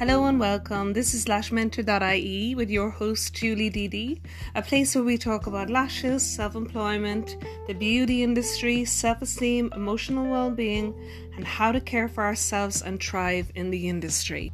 Hello and welcome. This is lashmentor.ie with your host Julie Didi, a place where we talk about lashes, self employment, the beauty industry, self esteem, emotional well being, and how to care for ourselves and thrive in the industry.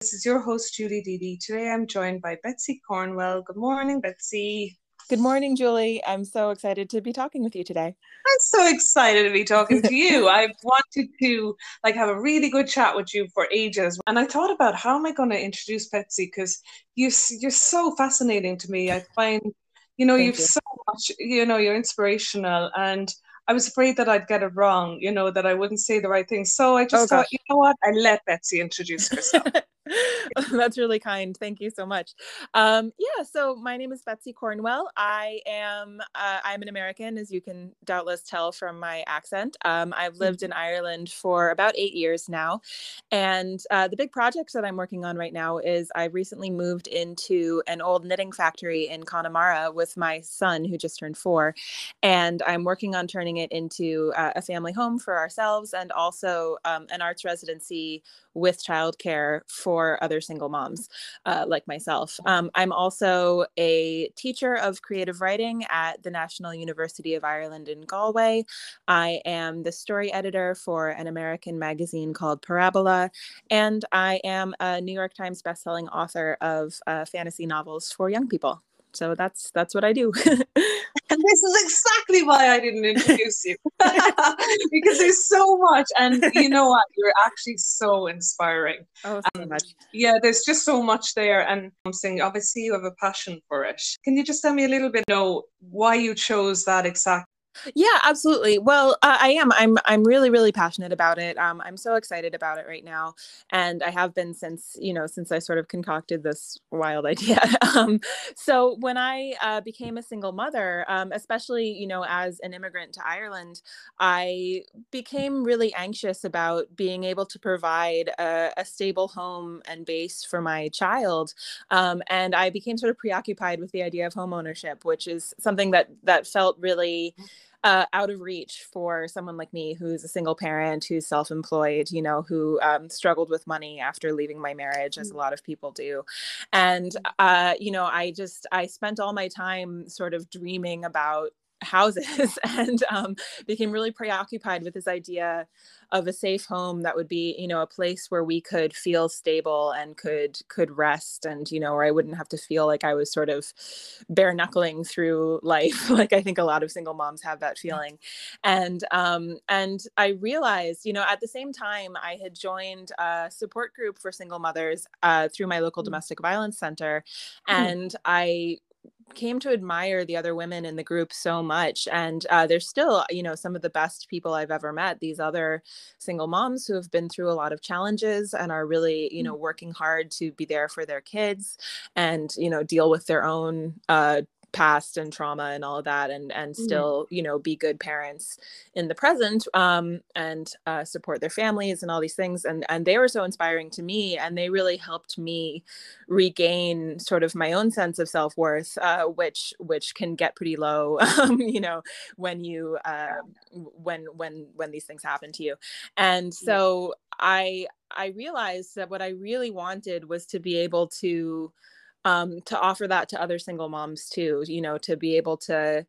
This is your host Julie Didi. Today I'm joined by Betsy Cornwell. Good morning, Betsy. Good morning, Julie. I'm so excited to be talking with you today. I'm so excited to be talking to you. I've wanted to like have a really good chat with you for ages, and I thought about how am I going to introduce Betsy because you you're so fascinating to me. I find you know you've you. so much you know you're inspirational and I was afraid that I'd get it wrong, you know, that I wouldn't say the right thing. So I oh, just oh, thought, you know what, I let Betsy introduce herself. That's really kind. Thank you so much. Um, yeah, so my name is Betsy Cornwell. I am uh, I'm an American, as you can doubtless tell from my accent. Um, I've lived in. Ireland for about eight years now, and uh, the big project that I'm working on right now is I recently moved into an old knitting factory in Connemara with my son, who just turned four, and I'm working on turning it into uh, a family home for ourselves and also um, an arts residency with childcare for other single moms uh, like myself. Um, I'm also a teacher of creative writing at the National University of Ireland in Galway. I am the story editor for an American magazine called Parabola, and I am a New York Times bestselling author of uh, fantasy novels for young people so that's that's what I do. this is exactly why I didn't introduce you because there's so much, and you know what? You're actually so inspiring. Oh, so um, much. Yeah, there's just so much there, and I'm saying obviously you have a passion for it. Can you just tell me a little bit, you know, why you chose that exact yeah, absolutely. Well, uh, I am. I'm. I'm really, really passionate about it. Um, I'm so excited about it right now, and I have been since you know since I sort of concocted this wild idea. um, so when I uh, became a single mother, um, especially you know as an immigrant to Ireland, I became really anxious about being able to provide a, a stable home and base for my child, um, and I became sort of preoccupied with the idea of home ownership, which is something that that felt really uh, out of reach for someone like me who's a single parent who's self-employed you know who um, struggled with money after leaving my marriage as a mm. lot of people do and uh, you know i just i spent all my time sort of dreaming about houses and um, became really preoccupied with this idea of a safe home that would be you know a place where we could feel stable and could could rest and you know where i wouldn't have to feel like i was sort of bare knuckling through life like i think a lot of single moms have that feeling and um and i realized you know at the same time i had joined a support group for single mothers uh, through my local mm. domestic violence center mm. and i came to admire the other women in the group so much and uh, they're still you know some of the best people i've ever met these other single moms who have been through a lot of challenges and are really you know mm. working hard to be there for their kids and you know deal with their own uh, past and trauma and all of that and and mm-hmm. still you know be good parents in the present um and uh, support their families and all these things. And and they were so inspiring to me and they really helped me regain sort of my own sense of self-worth uh, which which can get pretty low um, you know when you uh, when when when these things happen to you. And so i i realized that what i really wanted was to be able to um, to offer that to other single moms too you know to be able to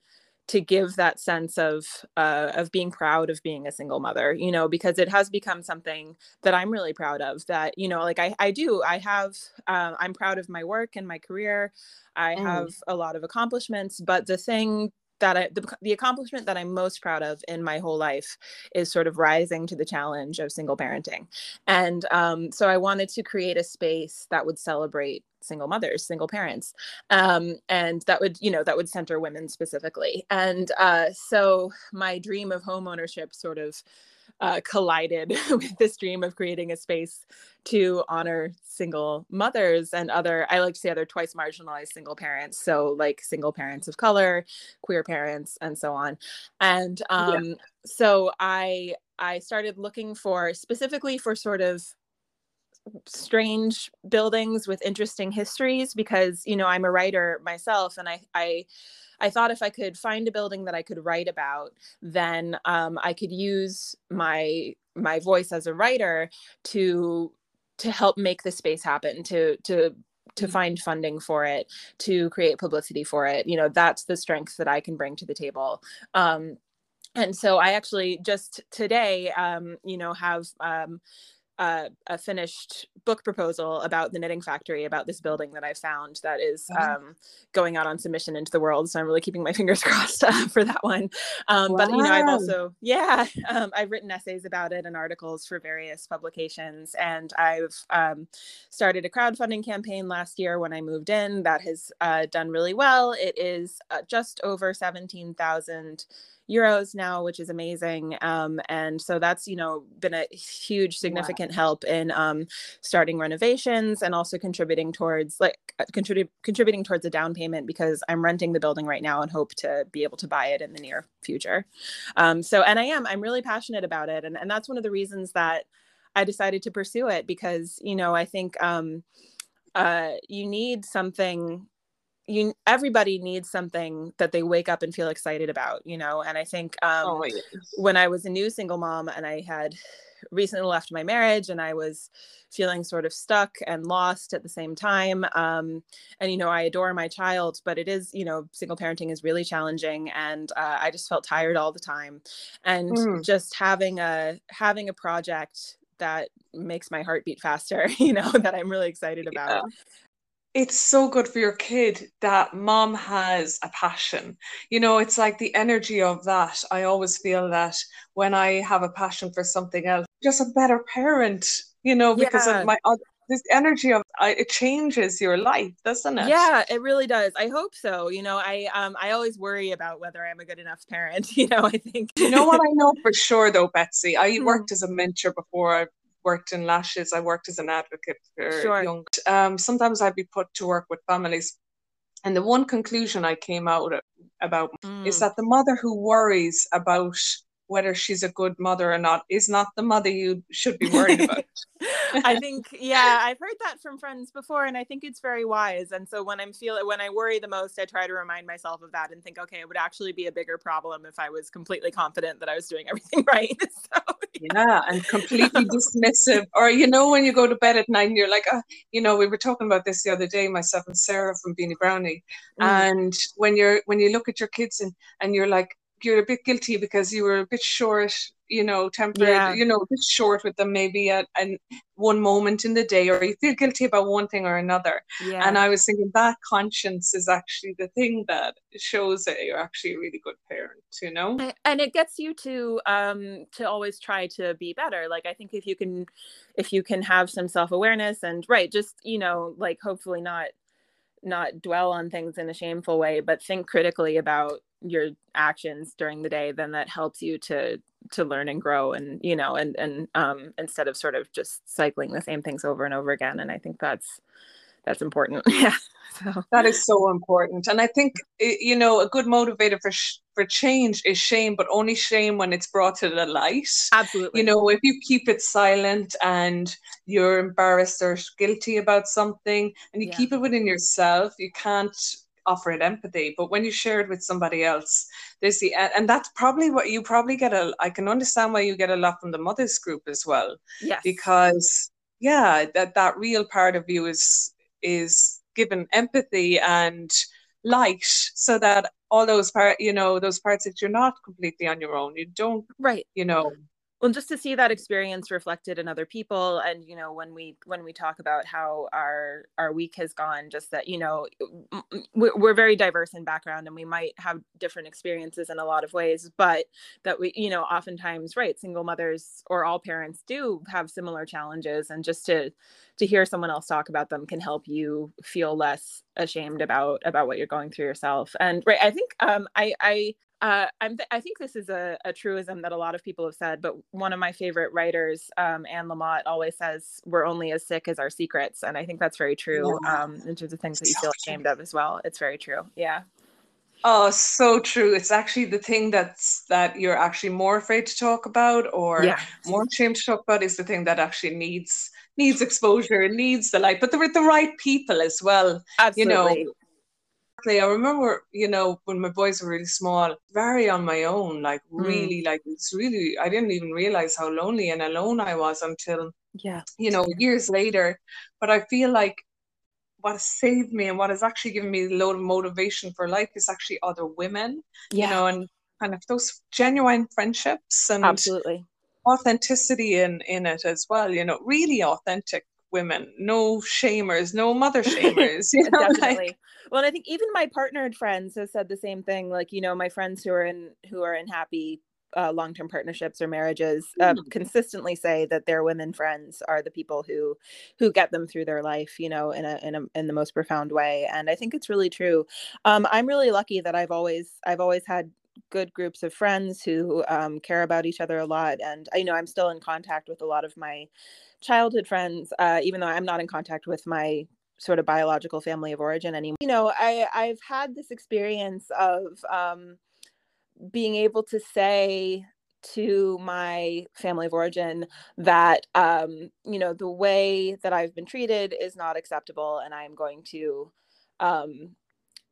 to give that sense of uh, of being proud of being a single mother you know because it has become something that i'm really proud of that you know like i, I do i have uh, i'm proud of my work and my career i mm. have a lot of accomplishments but the thing that I, the, the accomplishment that I'm most proud of in my whole life is sort of rising to the challenge of single parenting. And um, so I wanted to create a space that would celebrate single mothers single parents um, and that would you know that would center women specifically and uh, so my dream of home ownership sort of uh, collided with this dream of creating a space to honor single mothers and other i like to say other twice marginalized single parents so like single parents of color queer parents and so on and um, yeah. so i i started looking for specifically for sort of strange buildings with interesting histories because you know i'm a writer myself and i i I thought if I could find a building that I could write about, then um, I could use my my voice as a writer to to help make the space happen to to to mm. find funding for it to create publicity for it you know that's the strength that i can bring to the table um, and so i actually just today um, you know have um, uh, a finished book proposal about the knitting factory about this building that i found that is uh-huh. um, going out on submission into the world so i'm really keeping my fingers crossed uh, for that one um, wow. but you know i've also yeah um, i've written essays about it and articles for various publications and i've um, started a crowdfunding campaign last year when i moved in that has uh, done really well it is uh, just over 17000 euros now, which is amazing. Um, and so that's you know been a huge significant wow. help in um, starting renovations and also contributing towards like uh, contribute contributing towards a down payment because I'm renting the building right now and hope to be able to buy it in the near future. Um, so and I am I'm really passionate about it, and and that's one of the reasons that I decided to pursue it because you know I think um, uh, you need something you everybody needs something that they wake up and feel excited about you know and i think um, oh, yes. when i was a new single mom and i had recently left my marriage and i was feeling sort of stuck and lost at the same time um, and you know i adore my child but it is you know single parenting is really challenging and uh, i just felt tired all the time and mm. just having a having a project that makes my heart beat faster you know that i'm really excited about it's so good for your kid that mom has a passion. You know, it's like the energy of that. I always feel that when I have a passion for something else, just a better parent, you know, because yeah. of my this energy of it changes your life doesn't it yeah it really does i hope so you know i um i always worry about whether i'm a good enough parent you know i think you know what i know for sure though betsy i hmm. worked as a mentor before i worked in lashes. I worked as an advocate for sure. young. Um, sometimes I'd be put to work with families, and the one conclusion I came out about mm. is that the mother who worries about whether she's a good mother or not is not the mother you should be worried about. I think, yeah, I've heard that from friends before, and I think it's very wise. And so when I'm feeling, when I worry the most, I try to remind myself of that and think, okay, it would actually be a bigger problem if I was completely confident that I was doing everything right. So, yeah. yeah. and completely dismissive. Or you know, when you go to bed at night, and you're like, oh, you know, we were talking about this the other day, myself and Sarah from Beanie Brownie, mm. and when you're when you look at your kids and and you're like, you're a bit guilty because you were a bit short, you know, tempered, yeah. you know, a bit short with them maybe at, at one moment in the day, or you feel guilty about one thing or another. Yeah. And I was thinking that conscience is actually the thing that shows that you're actually a really good parent, you know. And it gets you to um to always try to be better. Like I think if you can, if you can have some self awareness and right, just you know, like hopefully not not dwell on things in a shameful way but think critically about your actions during the day then that helps you to to learn and grow and you know and and um instead of sort of just cycling the same things over and over again. And i think that's that's important. Yeah. So. that is so important. And i think you know a good motivator for sh- for change is shame but only shame when it's brought to the light. Absolutely. you know if you keep it silent and you're embarrassed or guilty about something and you yeah. keep it within yourself you can't offer it empathy but when you share it with somebody else there's the and that's probably what you probably get a i can understand why you get a lot from the mothers group as well yes. because yeah that that real part of you is is given empathy and light so that all those part you know those parts that you're not completely on your own you don't right you know well just to see that experience reflected in other people and you know when we when we talk about how our our week has gone just that you know we're very diverse in background and we might have different experiences in a lot of ways but that we you know oftentimes right single mothers or all parents do have similar challenges and just to to hear someone else talk about them can help you feel less ashamed about about what you're going through yourself and right i think um i i uh, I'm th- I think this is a, a, truism that a lot of people have said, but one of my favorite writers, um, Anne Lamott, always says, "We're only as sick as our secrets," and I think that's very true. Yeah. Um, in terms of things that you feel ashamed of as well, it's very true. Yeah. Oh, so true. It's actually the thing that's that you're actually more afraid to talk about or yeah. more ashamed to talk about is the thing that actually needs needs exposure, and needs the light, but they're the right people as well. Absolutely. You know, I remember, you know, when my boys were really small, very on my own, like mm. really, like it's really, I didn't even realize how lonely and alone I was until, yeah, you know, years later. But I feel like what has saved me and what has actually given me a load of motivation for life is actually other women, yeah. you know, and kind of those genuine friendships and absolutely authenticity in in it as well. You know, really authentic women, no shamers, no mother shamers. You know, Definitely. Like, well, I think even my partnered friends have said the same thing. Like, you know, my friends who are in who are in happy uh, long-term partnerships or marriages uh, mm. consistently say that their women friends are the people who who get them through their life you know in a in a in the most profound way and i think it's really true um, i'm really lucky that i've always i've always had good groups of friends who um, care about each other a lot and i know i'm still in contact with a lot of my childhood friends uh, even though i'm not in contact with my sort of biological family of origin anymore. You know i i've had this experience of um, being able to say to my family of origin that um, you know the way that I've been treated is not acceptable, and I'm going to um,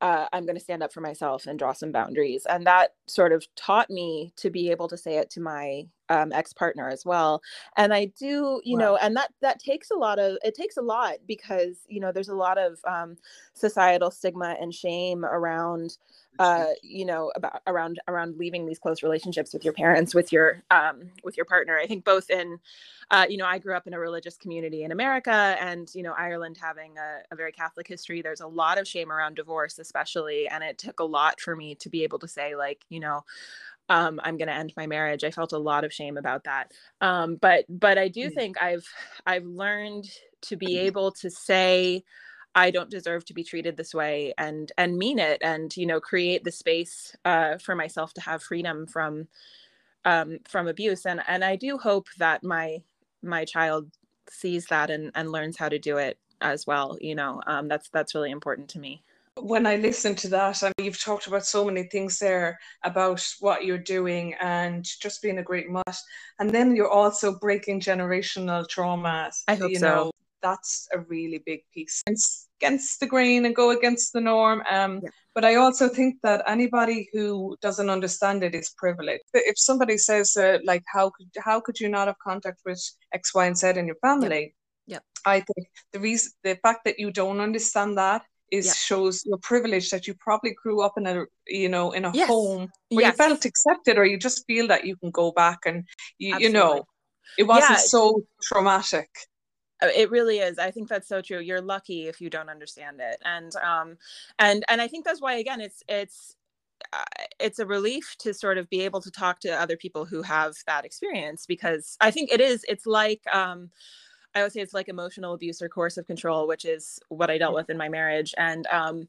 uh, I'm going to stand up for myself and draw some boundaries. And that sort of taught me to be able to say it to my um, ex-partner as well. And I do, you wow. know, and that that takes a lot of it takes a lot because you know there's a lot of um, societal stigma and shame around uh, you know about around around leaving these close relationships with your parents with your um, with your partner i think both in uh, you know i grew up in a religious community in america and you know ireland having a, a, very catholic history there's a lot of shame around divorce especially and it took a lot for me to be able to say like you know um, i'm going to end my marriage. I felt a lot of shame about that. Um, but but i do mm. think i've i've learned to be able to say I don't deserve to be treated this way and and mean it and you know create the space uh, for myself to have freedom from um, from abuse. And and I do hope that my my child sees that and and learns how to do it as well you know? Um, that's that's really important to me when I listen to that, I mean, you've talked about so many things there about what you're doing and just being a great mom. And then you're also breaking generational trauma. I hope you so. Know, that's a really big piece against, against the grain and go against the norm. Um, yeah. But I also think that anybody who doesn't understand it is privileged. If somebody says uh, like, "How could how could you not have contact with X, Y, and Z in your family?" Yeah, I think the reason the fact that you don't understand that is yeah. shows your privilege that you probably grew up in a you know in a yes. home where yes. you felt accepted or you just feel that you can go back and you, you know it wasn't yeah. so traumatic uh, it really is i think that's so true you're lucky if you don't understand it and um and and i think that's why again it's it's uh, it's a relief to sort of be able to talk to other people who have that experience because i think it is it's like um I would say it's like emotional abuse or coercive control, which is what I dealt with in my marriage. And um,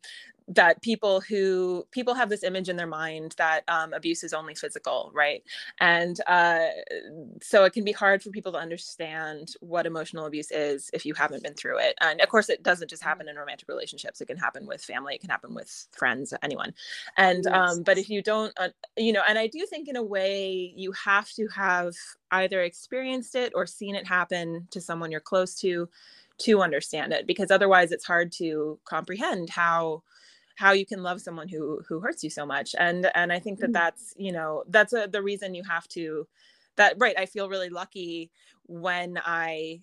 that people who people have this image in their mind that um, abuse is only physical right? And uh, so it can be hard for people to understand what emotional abuse is if you haven't been through it. And of course it doesn't just mm-hmm. happen in romantic relationships. It can happen with family. It can happen with friends anyone. And yes. um, but if you don't uh, you know and i do think in a way you have to have either experienced it or seen it happen to someone you're close to to understand it because otherwise it's hard to comprehend how how you can love someone who who hurts you so much. And and i think that mm. that's you know that's a, the reason you have to that right i feel really lucky when i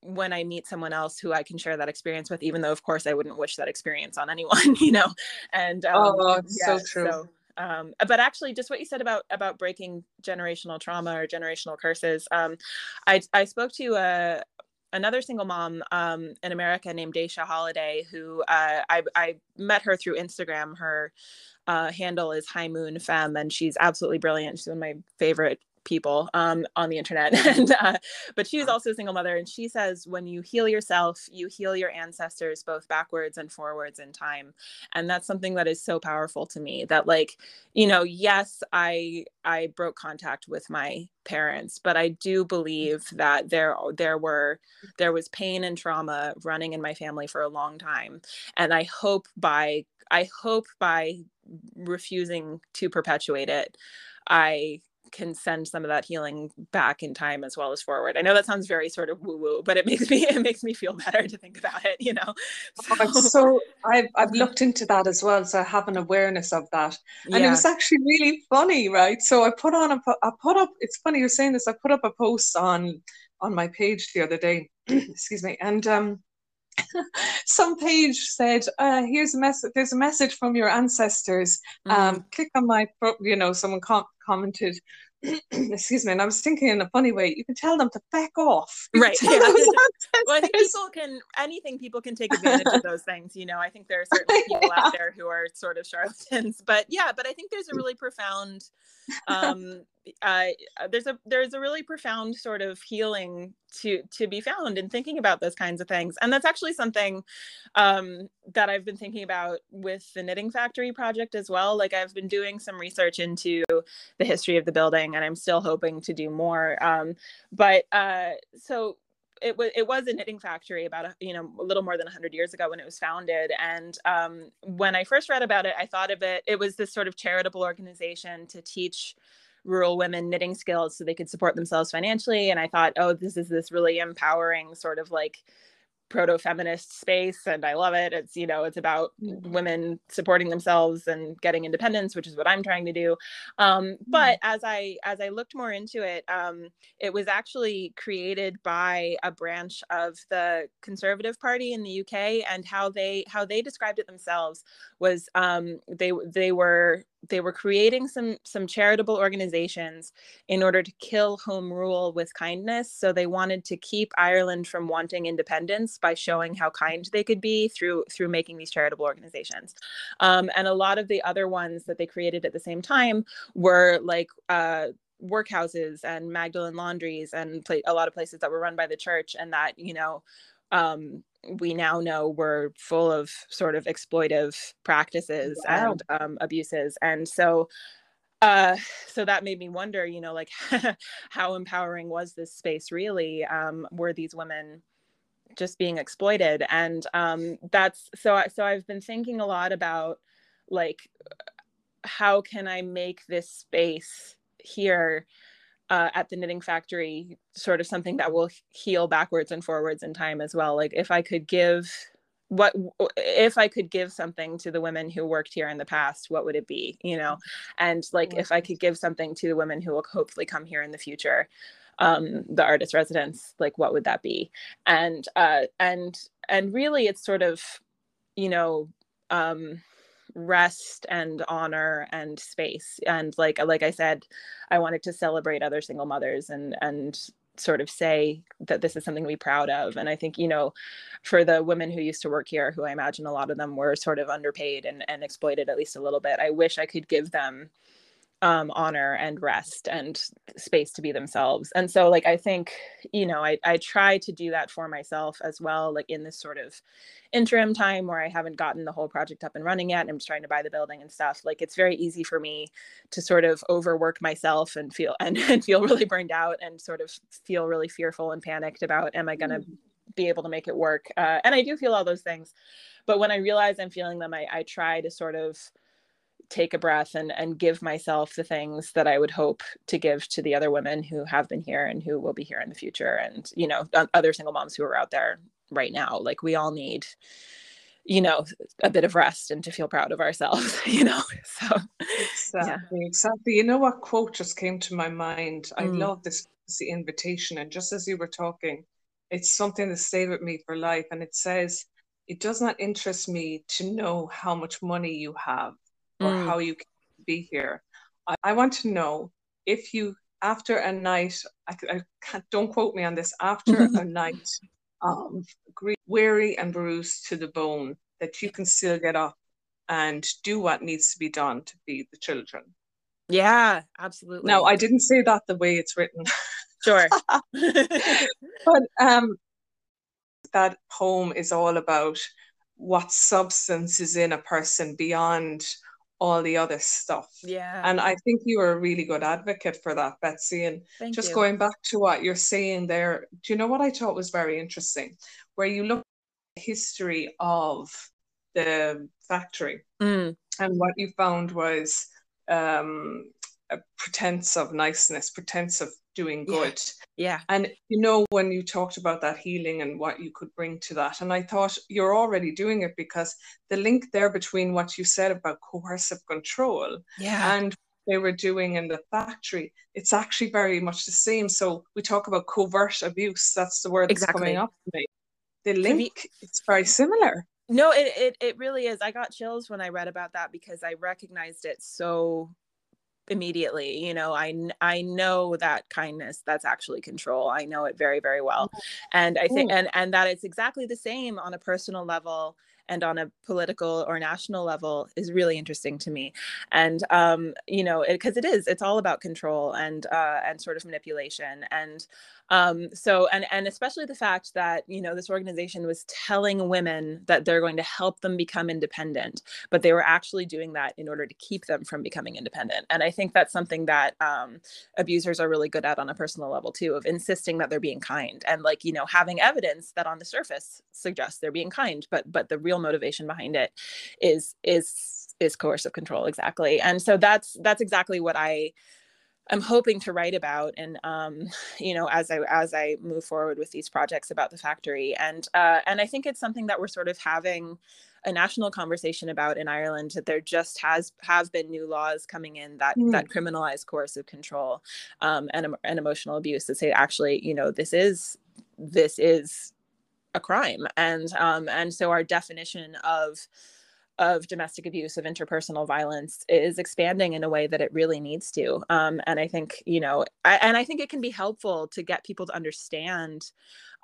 when i meet someone else who i can share that experience with even though of course i wouldn't wish that experience on anyone you know? And um, oh yeah, so true. so, um, but actually just what you said about about breaking generational trauma or generational curses um, I, I spoke to a, another single mom um, in America named Daisha Holiday, who uh, I, I, met her through Instagram. Her uh, handle is High Moon Femme, and she's absolutely brilliant. She's one of my favorite people um, on the internet. and uh, but she's also a single mother, and she says when you heal yourself, you heal your ancestors both backwards and forwards in time, and that's something that is so powerful to me. That like you know, yes, I I broke contact with my parents, but I do believe that there there were there was pain and trauma running in my family for a long time, and I hope by I hope by refusing to perpetuate it, I can send some of that healing back in time as well as forward. I know that sounds very sort of woo woo, but it makes me it makes me feel better to think about it. You know. So, oh, so I've I've looked into that as well, so I have an awareness of that, and yeah. it was actually really funny, right? So I put on a I put up. It's funny you're saying this. I put up a post on on my page the other day. excuse me, and um some page said, uh, "Here's a message. There's a message from your ancestors. Um, mm-hmm. click on my, you know, someone com- commented." excuse me, and I was thinking in a funny way, you can tell them to back off. right. Yeah. well, I think people can anything people can take advantage of those things. You know, I think there are certain people yeah. out there who are sort of charlatans, but yeah, but I think there's a really profound um uh, there's a there's a really profound sort of healing to to be found in thinking about those kinds of things. And that's actually something um, that i've been thinking about with the knitting factory project as well. Like i've been doing some research into the history of the building and i'm still hoping to do more. Um, but uh, so it was it was a knitting factory about a, you know a little more than 100 years ago when it was founded. And um, when i first read about it i thought of it it was this sort of charitable organization to teach rural women knitting skills so they could support themselves financially and i thought oh this is this really empowering sort of like proto-feminist space and i love it it's you know it's about mm-hmm. women supporting themselves and getting independence which is what i'm trying to do um, mm-hmm. but as i as i looked more into it um, it was actually created by a branch of the conservative party in the uk and how they how they described it themselves was um, they they were they were creating some some charitable organizations in order to kill home rule with kindness. So they wanted to keep ireland from wanting independence by showing how kind they could be through through making these charitable organizations. Um, and a lot of the other ones that they created at the same time were like uh, workhouses and magdalen laundries and pla- a lot of places that were run by the church and that you know um, we now know were full of sort of exploitive practices wow. and um, abuses and so uh, so that made me wonder you know like how empowering was this space really um, were these women just being exploited and um, that's so so i've been thinking a lot about like how can i make this space here uh, at the knitting factory sort of something that will heal backwards and forwards in time as well. Like if i could give what if i could give something to the women who worked here in the past what would it be you know? And like if i could give something to the women who will hopefully come here in the future um the artist residence like what would that be? And uh and and really it's sort of you know um rest and honor and space. And like like i said i wanted to celebrate other single mothers and and sort of say that this is something to be proud of. And i think you know for the women who used to work here who i imagine a lot of them were sort of underpaid and, and exploited at least a little bit i wish i could give them um, honor and rest and space to be themselves. And so, like, I think, you know, I, I try to do that for myself as well, like in this sort of interim time where I haven't gotten the whole project up and running yet. And I'm just trying to buy the building and stuff. Like, it's very easy for me to sort of overwork myself and feel and, and feel really burned out and sort of feel really fearful and panicked about, am I going to mm. be able to make it work? Uh, and I do feel all those things. But when I realize I'm feeling them, I, I try to sort of take a breath and and give myself the things that I would hope to give to the other women who have been here and who will be here in the future and you know other single moms who are out there right now. Like we all need you know a bit of rest and to feel proud of ourselves you know? So exactly yeah. exactly you know what quote just came to my mind? I mm. love this the invitation. And just as you were talking it's something that stayed with me for life. And it says it does not interest me to know how much money you have or mm. how you can be here. I, I, want to know if you, after a night, I, I can't, don't quote me on this, after a night, um, weary and bruised to the bone, that you can still get up and do what needs to be done to feed the children. Yeah, absolutely. Now, I didn't say that the way it's written. Sure. but um, that poem is all about what substance is in a person beyond all the other stuff. Yeah. And I think you are a really good advocate for that, Betsy. And Thank just you. going back to what you're saying there, do you know what I thought was very interesting? Where you look at the history of the factory mm. and what you found was um, a pretense of niceness, pretense of doing good. Yeah. And you know, when you talked about that healing and what you could bring to that, and I thought you're already doing it because the link there between what you said about coercive control yeah. and they were doing in the factory, it's actually very much the same. So we talk about covert abuse, that's the word exactly. that's coming up to me. The link is very similar. No, it, it it really is. I got chills when I read about that because I recognized it so immediately you know i i know that kindness that's actually control i know it very very well. And i think and and that it's exactly the same on a personal level and on a political or national level is really interesting to me. And um you know because it, it is it's all about control and uh and sort of manipulation. And um, so and and especially the fact that you know this organization was telling women that they're going to help them become independent but they were actually doing that in order to keep them from becoming independent. And i think that's something that um, abusers are really good at on a personal level too of insisting that they're being kind and like you know having evidence that on the surface suggests they're being kind but but the real motivation behind it is is is coercive control exactly. And so that's that's exactly what i I'm hoping to write about and um, you know as I as I move forward with these projects about the factory and uh, and I think it's something that we're sort of having a national conversation about in Ireland that there just has have been new laws coming in that mm. that criminalize coercive control um, and, and emotional abuse that say actually you know this is this is a crime and um, and so our definition of of domestic abuse of interpersonal violence is expanding in a way that it really needs to um, and i think you know I, and i think it can be helpful to get people to understand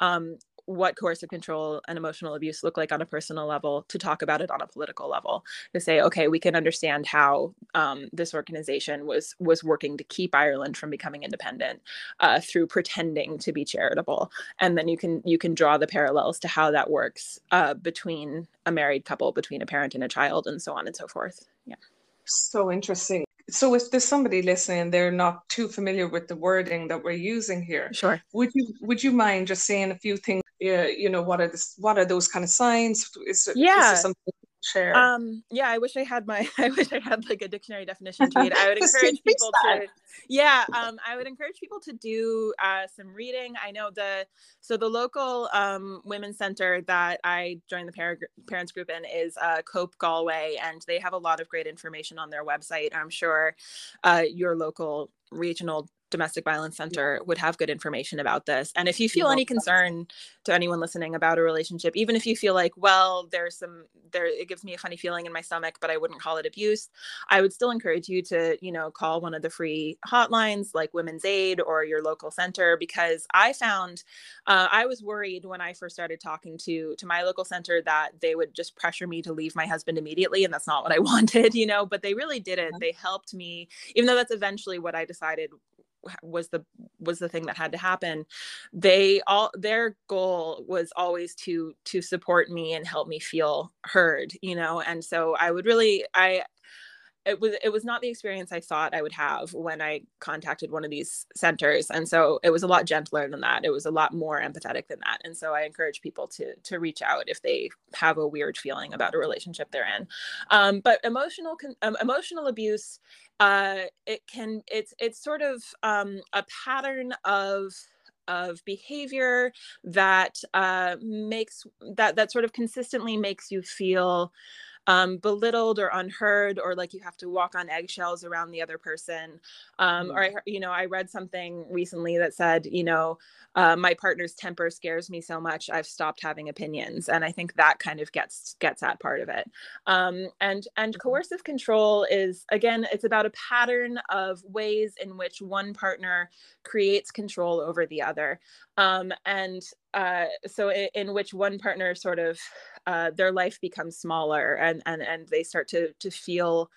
um, what coercive control and emotional abuse look like on a personal level to talk about it on a political level to say okay we can understand how um, this organization was was working to keep ireland from becoming independent uh, through pretending to be charitable. And then you can you can draw the parallels to how that works uh, between a married couple between a parent and a child and so on and so forth. Yeah. So interesting. So if there's somebody listening they're not too familiar with the wording that we're using here sure. would you would you mind just saying a few things uh, you know what are this what are those kind of signs? Is, yeah is something share? Um yeah i wish i had my i wish i had like a dictionary definition to it i would encourage people to yeah um i would encourage people to do uh some reading. I know the so the local um women's center that i joined the par- parents group in is uh cope galway and they have a lot of great information on their website. I'm sure uh your local regional domestic violence center would have good information about this. And if you feel any concern to anyone listening about a relationship even if you feel like well there's some there it gives me a funny feeling in my stomach but i wouldn't call it abuse i would still encourage you to you know call one of the free hotlines like women's aid or your local center because i found uh, i was worried when i first started talking to to my local center that they would just pressure me to leave my husband immediately and that's not what i wanted you know but they really did it they helped me even though that's eventually what i decided was the was the thing that had to happen. They all their goal was always to to support me and help me feel heard you know? And so i would really i it was it was not the experience I thought I would have when I contacted one of these centers, and so it was a lot gentler than that. It was a lot more empathetic than that, and so I encourage people to to reach out if they have a weird feeling about a relationship they're in. Um, but emotional um, emotional abuse uh, it can it's it's sort of um, a pattern of of behavior that uh, makes that that sort of consistently makes you feel um, belittled or unheard or like you have to walk on eggshells around the other person um, mm-hmm. or i you know i read something recently that said you know uh, my partner's temper scares me so much i've stopped having opinions and i think that kind of gets gets at part of it um, and and mm-hmm. coercive control is again it's about a pattern of ways in which one partner creates control over the other um, and uh, so in, in, which one partner sort of uh, their life becomes smaller and and and they start to to feel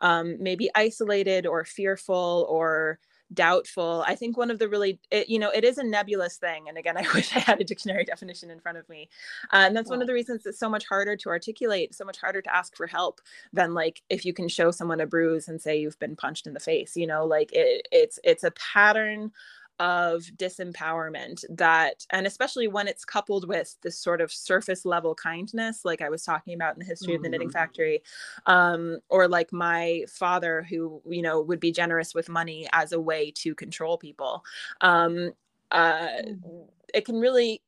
um, maybe isolated or fearful or doubtful. I think one of the really it, you know it is a nebulous thing and again i wish i had a dictionary definition in front of me uh, and that's one of the reasons it's so much harder to articulate so much harder to ask for help than like if you can show someone a bruise and say you've been punched in the face you know like it, it's it's a pattern of disempowerment that and especially when it's coupled with this sort of surface level kindness like i was talking about in the history mm-hmm. of the knitting mm-hmm. factory um, or like my father who you know would be generous with money as a way to control people um, uh, mm-hmm. it can really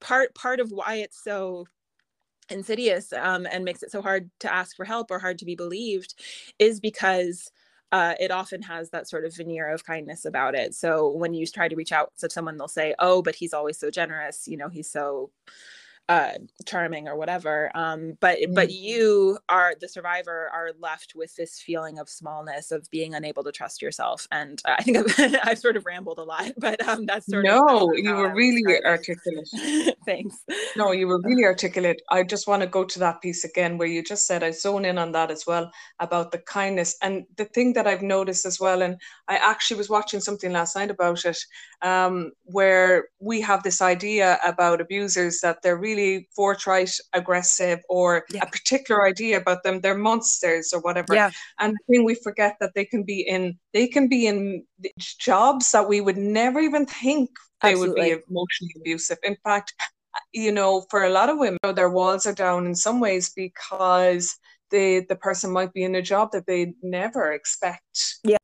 part part of why it's so insidious um, and makes it so hard to ask for help or hard to be believed is because uh, it often has that sort of veneer of kindness about it. So when you try to reach out to someone, they'll say, "Oh, but he's always so generous. You know, he's so uh, charming or whatever. Um, but mm-hmm. but you are the survivor are left with this feeling of smallness of being unable to trust yourself. And I think I've, I've sort of rambled a lot, but um, that's sort no, of no. You were really articulate. Thanks. No, you were really articulate. I just want to go to that piece again where you just said I zone in on that as well about the kindness and the thing that I've noticed as well. And I actually was watching something last night about it, um, where we have this idea about abusers that they're really really forthright, aggressive, or yeah. a particular idea about them, they're monsters or whatever. Yeah. And I think we forget that they can be in they can be in jobs that we would never even think they Absolutely. would be emotionally abusive. In fact, you know, for a lot of women, their walls are down in some ways because the the person might be in a job that they never expect. Yeah.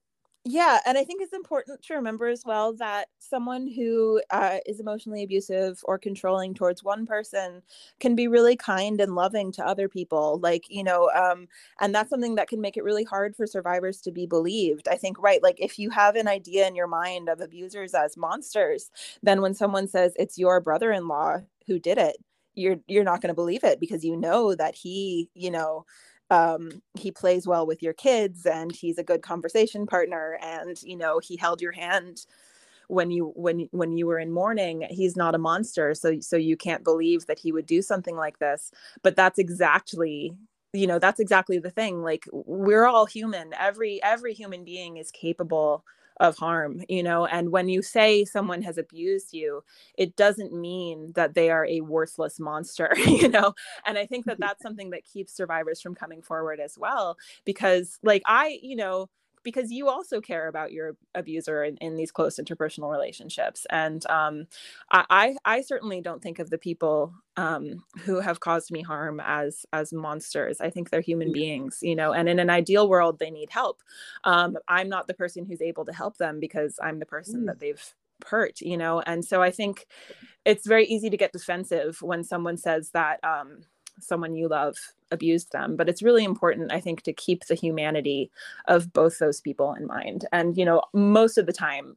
Yeah, and I think it's important to remember as well that someone who uh, is emotionally abusive or controlling towards one person can be really kind and loving to other people. Like, you know, um, and that's something that can make it really hard for survivors to be believed. I think, right, like if you have an idea in your mind of abusers as monsters, then when someone says it's your brother in law who did it, you're you're not going to believe it because you know that he, you know, um, he plays well with your kids and he's a good conversation partner and you know he held your hand when you when when you were in mourning. He's not a monster so so you can't believe that he would do something like this. But that's exactly you know that's exactly the thing. Like we're all human. Every every human being is capable of harm you know and when you say someone has abused you it doesn't mean that they are a worthless monster you know and i think that that's something that keeps survivors from coming forward as well because like i you know because you also care about your abuser in, in these close interpersonal relationships. And um, I, I certainly don't think of the people um, who have caused me harm as as monsters. I think they're human beings, you know. And in an ideal world, they need help. Um, I'm not the person who's able to help them because I'm the person mm. that they've hurt you know and so i think it's very easy to get defensive when someone says that um, someone you love abused them. But it's really important i think to keep the humanity of both those people in mind. And you know most of the time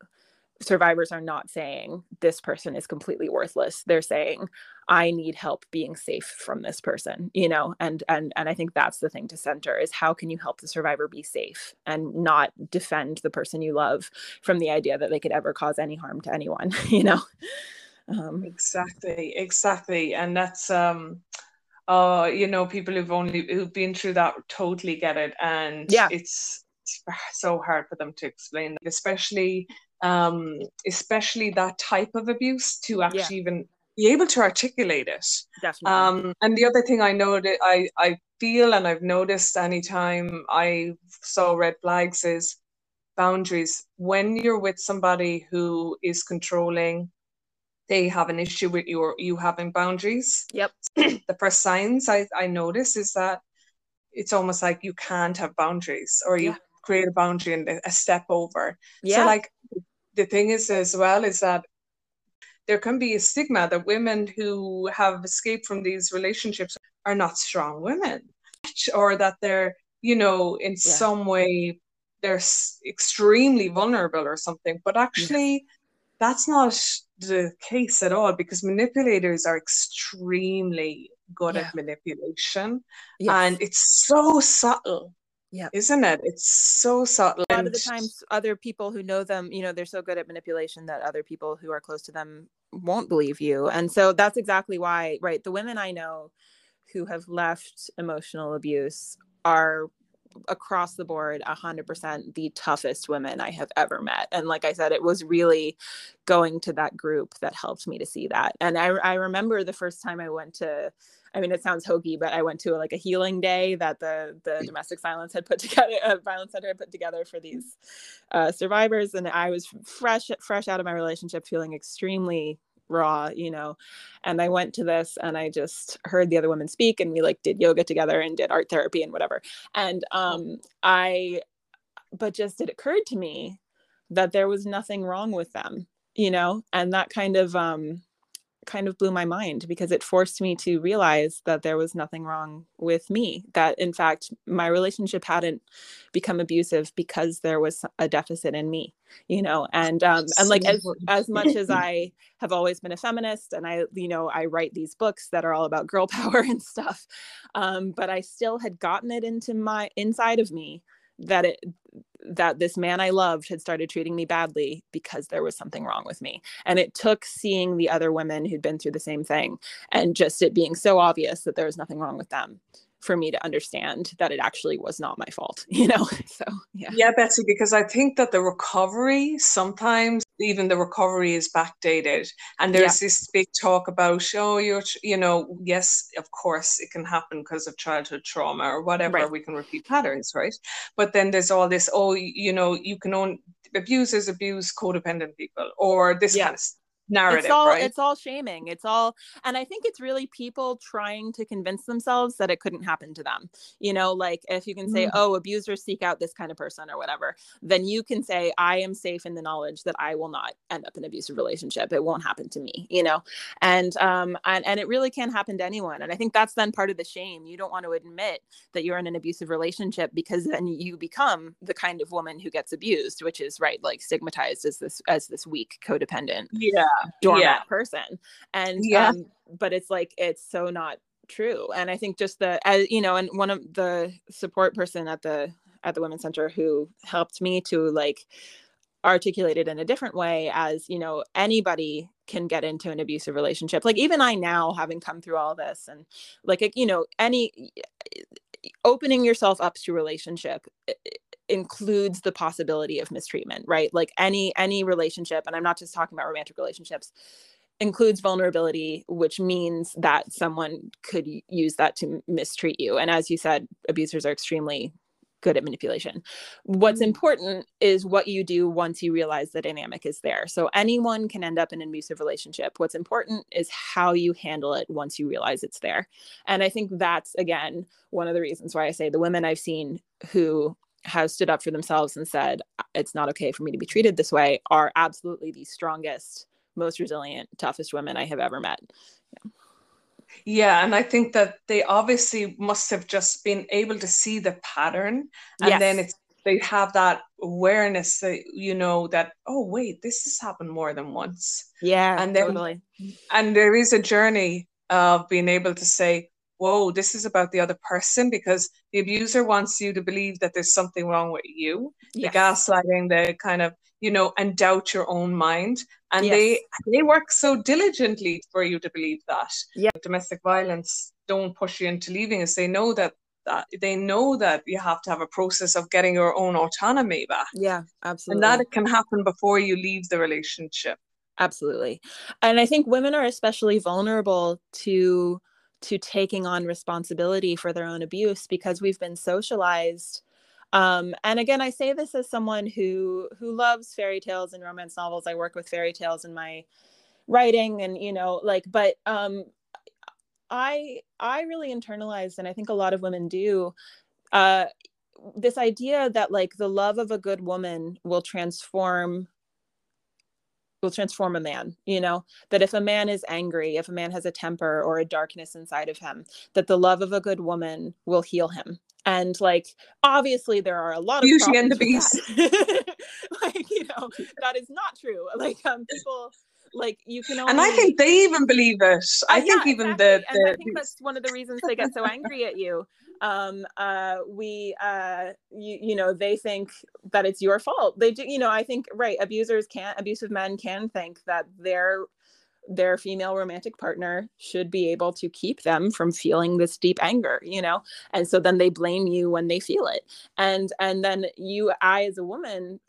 survivors are not saying this person is completely worthless. They're saying i need help being safe from this person you know? And and and i think that's the thing to center is how can you help the survivor be safe and not defend the person you love from the idea that they could ever cause any harm to anyone you know? Um, exactly exactly. And that's um uh, you know, people who've only who've been through that totally get it, and yeah, it's, it's so hard for them to explain, especially um, especially that type of abuse to actually yeah. even be able to articulate it. Definitely. Um, and the other thing I know that I I feel and I've noticed anytime I saw red flags is boundaries. When you're with somebody who is controlling they have an issue with your you having boundaries. Yep. the first signs I, I notice is that it's almost like you can't have boundaries or you yeah. create a boundary and a step over. Yeah. So like the thing is as well is that there can be a stigma that women who have escaped from these relationships are not strong women or that they're you know in yeah. some way they're extremely vulnerable or something but actually yeah. that's not the case at all because manipulators are extremely good yeah. at manipulation yes. and it's so subtle yeah isn't it? It's so subtle a lot of the times other people who know them you know they're so good at manipulation that other people who are close to them won't believe you. And so that's exactly why right the women i know who have left emotional abuse are across the board 100% the toughest women i have ever met. And like i said it was really going to that group that helped me to see that. And i, I remember the first time i went to I mean, it sounds hokey, but I went to like a healing day that the the domestic violence had put together, uh, violence center had put together for these uh, survivors, and I was fresh fresh out of my relationship, feeling extremely raw, you know. And I went to this and I just heard the other women speak, and we like did yoga together and did art therapy and whatever. And um, I, but just it occurred to me that there was nothing wrong with them, you know, and that kind of um kind of blew my mind because it forced me to realize that there was nothing wrong with me that in fact my relationship hadn't become abusive because there was a deficit in me you know and um and like as as much as i have always been a feminist and i you know i write these books that are all about girl power and stuff um but i still had gotten it into my inside of me that it that this man I loved had started treating me badly because there was something wrong with me. And it took seeing the other women who'd been through the same thing and just it being so obvious that there was nothing wrong with them for me to understand that it actually was not my fault, you know? So, yeah. Yeah, Betsy, because I think that the recovery sometimes even the recovery is backdated. And there's yeah. this big talk about, oh, you're, you know, yes, of course it can happen because of childhood trauma or whatever. Right. We can repeat patterns, right? But then there's all this, oh, you know, you can own abusers abuse codependent people or this yeah. kind of narrative it's all right? it's all shaming. It's all and i think it's really people trying to convince themselves that it couldn't happen to them. You know like if you can say mm. oh abusers seek out this kind of person or whatever then you can say i am safe in the knowledge that i will not end up in an abusive relationship. It won't happen to me you know? And um and, and it really can happen to anyone. And i think that's then part of the shame. You don't want to admit that you're in an abusive relationship because then you become the kind of woman who gets abused which is right like stigmatized as this as this weak codependent. Yeah doormat yeah. person and yeah. um but it's like it's so not true and i think just the as you know and one of the support person at the at the women's center who helped me to like articulate it in a different way as you know anybody can get into an abusive relationship like even i now having come through all this and like you know any opening yourself up to relationship includes the possibility of mistreatment right? Like any any relationship and i'm not just talking about romantic relationships includes vulnerability which means that someone could use that to mistreat you. And as you said abusers are extremely good at manipulation. What's mm-hmm. important is what you do once you realize the dynamic is there. So anyone can end up in an abusive relationship. What's important is how you handle it once you realize it's there. And i think that's again one of the reasons why i say the women i've seen who has stood up for themselves and said it's not okay for me to be treated this way are absolutely the strongest most resilient toughest women i have ever met yeah. yeah and i think that they obviously must have just been able to see the pattern and yes. then it's they have that awareness that you know that oh wait this has happened more than once yeah and then totally. and there is a journey of being able to say whoa, this is about the other person because the abuser wants you to believe that there's something wrong with you. Yes. The gaslighting, the kind of, you know, and doubt your own mind. And yes. they they work so diligently for you to believe that. Yeah. Domestic violence don't push you into leaving us. They know that that they know that you have to have a process of getting your own autonomy back. Yeah, absolutely. And that it can happen before you leave the relationship. Absolutely. And I think women are especially vulnerable to to taking on responsibility for their own abuse because we've been socialized um, and again i say this as someone who who loves fairy tales and romance novels. I work with fairy tales in my writing and you know like but um i i really internalized and i think a lot of women do uh this idea that like the love of a good woman will transform will transform a man you know? That if a man is angry if a man has a temper or a darkness inside of him that the love of a good woman will heal him. And like obviously there are a lot of beauty and the beast. Like you know that is not true. Like um people like you can only... and i think they even believe it i uh, think even exactly. the, the and i think that's one of the reasons they get so angry at you. Um uh we uh you, you know they think that it's your fault. They do you know i think right abusers can't abusive men can think that their their female romantic partner should be able to keep them from feeling this deep anger you know? And so then they blame you when they feel it. And and then you i as a woman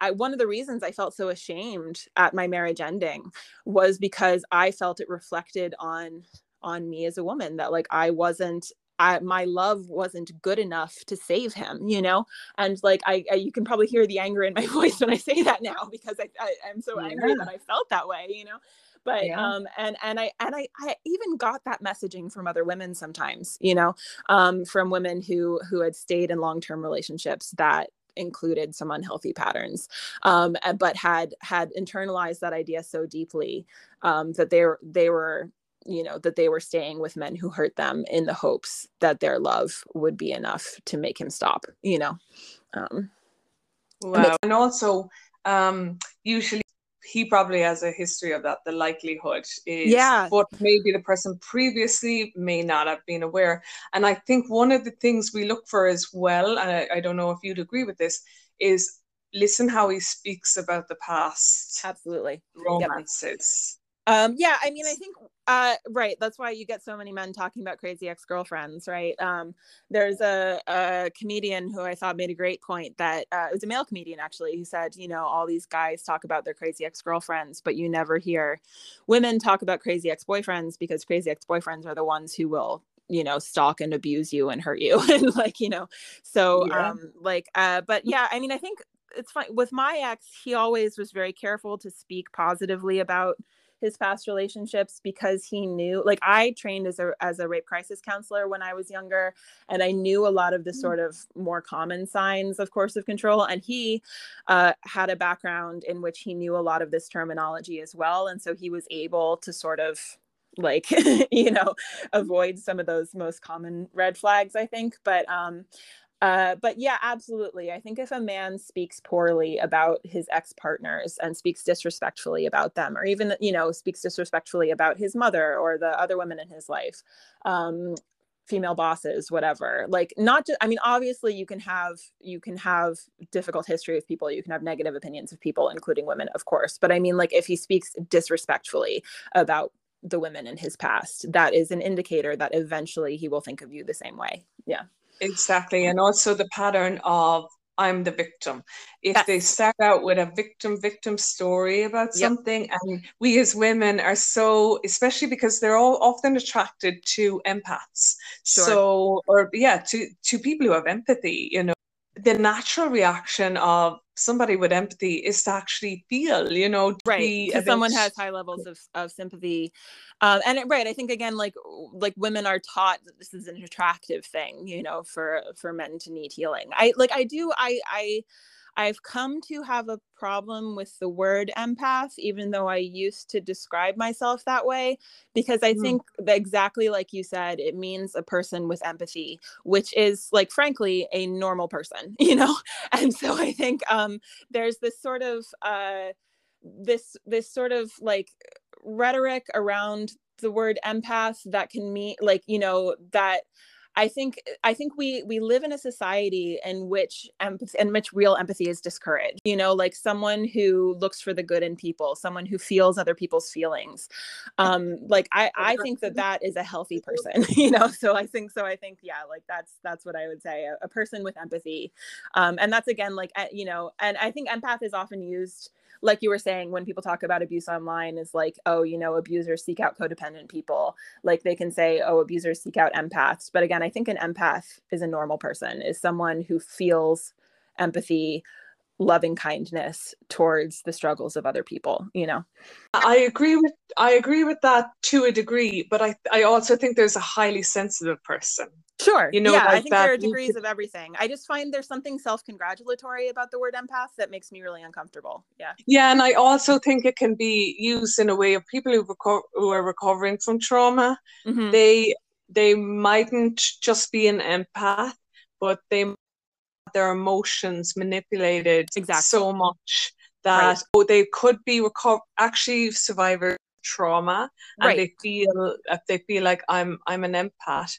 I, one of the reasons I felt so ashamed at my marriage ending was because I felt it reflected on on me as a woman that like I wasn't I, my love wasn't good enough to save him, you know? And like, I, I, you can probably hear the anger in my voice when I say that now, because I, I am so yeah. angry that I felt that way, you know? But, yeah. um, and, and I, and I, I even got that messaging from other women sometimes, you know, um, from women who, who had stayed in long-term relationships that included some unhealthy patterns um, but had had internalized that idea so deeply um, that they were they were you know that they were staying with men who hurt them in the hopes that their love would be enough to make him stop you know um wow. and also um usually he probably has a history of that the likelihood is yeah. but maybe the person previously may not have been aware. And i think one of the things we look for as well and i, I don't know if you'd agree with this is listen how he speaks about the past. Absolutely. Romances um, yeah, I mean, I think uh, right. That's why you get so many men talking about crazy ex girlfriends, right? Um, there's a, a comedian who I thought made a great point that uh, it was a male comedian actually who said, you know, all these guys talk about their crazy ex girlfriends, but you never hear women talk about crazy ex boyfriends because crazy ex boyfriends are the ones who will you know stalk and abuse you and hurt you and like you know so yeah. um like uh but yeah i mean i think it's fine with my ex he always was very careful to speak positively about his past relationships because he knew like I trained as a as a rape crisis counselor when I was younger and I knew a lot of the mm. sort of more common signs of coercive control and he uh, had a background in which he knew a lot of this terminology as well and so he was able to sort of like you know avoid some of those most common red flags i think but um uh, but yeah, absolutely. I think if a man speaks poorly about his ex partners and speaks disrespectfully about them, or even, you know, speaks disrespectfully about his mother or the other women in his life, um, female bosses, whatever, like not just, I mean, obviously you can have, you can have difficult history of people, you can have negative opinions of people, including women, of course. But I mean, like if he speaks disrespectfully about the women in his past, that is an indicator that eventually he will think of you the same way. Yeah. Exactly. And also the pattern of I'm the victim. If yes. they start out with a victim victim story about yep. something, and we as women are so, especially because they're all often attracted to empaths. Sure. So, or yeah, to to people who have empathy, you know, the natural reaction of somebody with empathy is to actually feel, you know, right. Because someone has high levels of, of sympathy. Um, and it, right, I think again, like like women are taught that this is an attractive thing, you know, for for men to need healing. I like I do I I I've come to have a problem with the word empath, even though I used to describe myself that way, because I mm. think that exactly like you said, it means a person with empathy, which is like, frankly, a normal person, you know? And so I think um, there's this sort of, uh, this, this sort of like rhetoric around the word empath that can mean like, you know, that I think I think we we live in a society in which empathy in which real empathy is discouraged. You know, like someone who looks for the good in people, someone who feels other people's feelings. Um, like I I think that that is a healthy person. You know, so I think so. I think yeah, like that's that's what I would say. A, a person with empathy, um, and that's again like you know, and I think empath is often used like you were saying when people talk about abuse online is like oh you know abusers seek out codependent people. Like they can say oh abusers seek out empaths. But again i think an empath is a normal person is someone who feels empathy loving kindness towards the struggles of other people you know i agree with i agree with that to a degree but i i also think there's a highly sensitive person Sure. You know, yeah, like I think there are degrees of everything. I just find there's something self-congratulatory about the word empath that makes me really uncomfortable. Yeah. Yeah, and I also think it can be used in a way of people who reco- who are recovering from trauma. Mm-hmm. They they mightn't just be an empath, but they their emotions manipulated exactly. so much that right. they could be reco- actually survivors trauma and right. they feel if they feel like I'm I'm an empath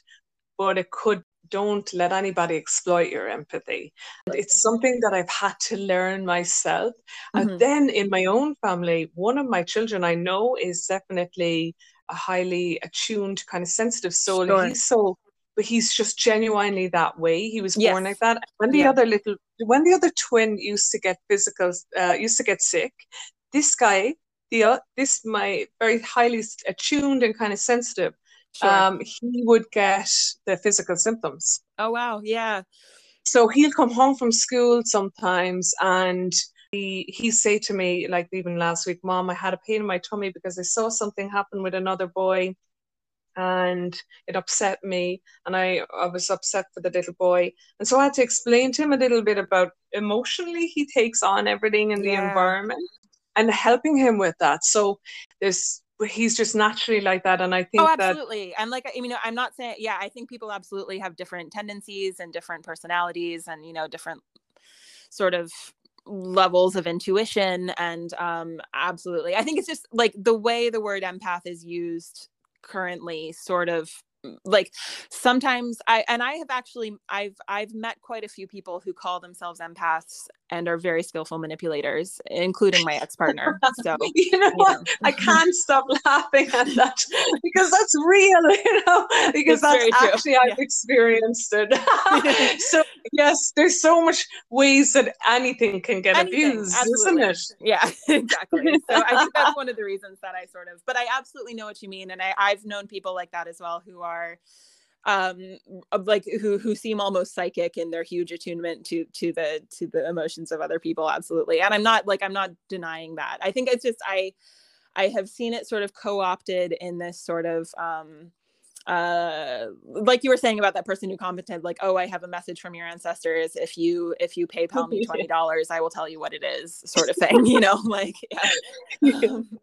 but it could don't let anybody exploit your empathy. It's something that I've had to learn myself. Mm-hmm. And then in my own family, one of my children I know is definitely a highly attuned, kind of sensitive soul. Sure. He's so but he's just genuinely that way. He was yes. born like that. When the yeah. other little when the other twin used to get physical uh, used to get sick, this guy, the uh, this my very highly attuned and kind of sensitive sure. um, he would get the physical symptoms. Oh wow, yeah. So he'll come home from school sometimes and he he say to me, like even last week, Mom, I had a pain in my tummy because I saw something happen with another boy and it upset me and I, I was upset for the little boy. And so i had to explain to him a little bit about emotionally he takes on everything in the yeah. environment and helping him with that. So there's he's just naturally like that and i think oh absolutely. That, and like i mean i'm not saying yeah i think people absolutely have different tendencies and different personalities and you know different sort of levels of intuition. And um absolutely. I think it's just like the way the word empath is used currently sort of like sometimes i and i have actually i've i've met quite a few people who call themselves empaths and are very skillful manipulators including my ex-partner so you know, you know. i can't stop laughing at that because that's real you know because it's that's actually i've experienced it. So yes there's so much ways that anything can get anything, abused absolutely. isn't it? Yeah exactly. So i think that's one of the reasons that i sort of but i absolutely know what you mean and I, i've known people like that as well who are um like who who seem almost psychic in their huge attunement to to the to the emotions of other people absolutely. And i'm not like i'm not denying that. I think it's just i i have seen it sort of co-opted in this sort of um uh like you were saying about that person who commented like oh i have a message from your ancestors. If you if you paypal me $20 i will tell you what it is sort of thing you know like yeah. Um,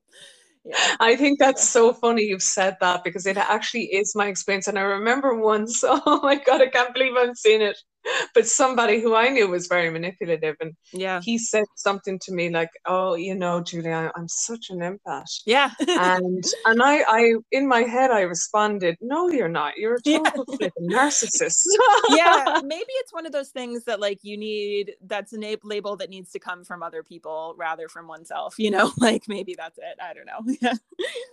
yeah. I think that's so funny you've said that because it actually is my experience. And I remember once, oh my God, I can't believe I'm seen it but somebody who I knew was very manipulative, and yeah, he said something to me like, "Oh, you know, Julia, I'm such an empath." Yeah, and and I, I in my head, I responded, "No, you're not. You're a total yeah. flipping narcissist." yeah, maybe it's one of those things that like you need. That's a na- label that needs to come from other people rather from oneself. You know, like maybe that's it. I don't know. Yeah,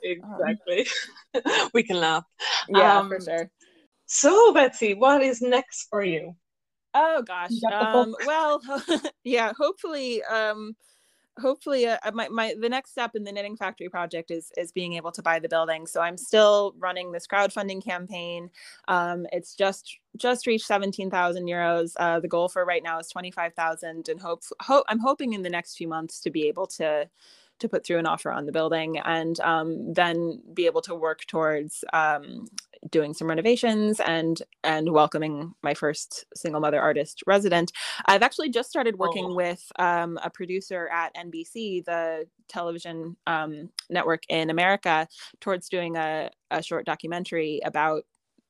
exactly. Um, we can laugh. Yeah, um, for sure. So, Betsy, what is next for you? Oh gosh. Um, well, yeah. Hopefully, um, hopefully, uh, my, my the next step in the Knitting Factory project is is being able to buy the building. So I'm still running this crowdfunding campaign. Um, it's just just reached seventeen thousand euros. Uh, the goal for right now is twenty five thousand, and hope hope I'm hoping in the next few months to be able to to put through an offer on the building and um, then be able to work towards um, doing some renovations and and welcoming my first single mother artist resident i've actually just started working oh. with um, a producer at nbc the television um, network in america towards doing a, a short documentary about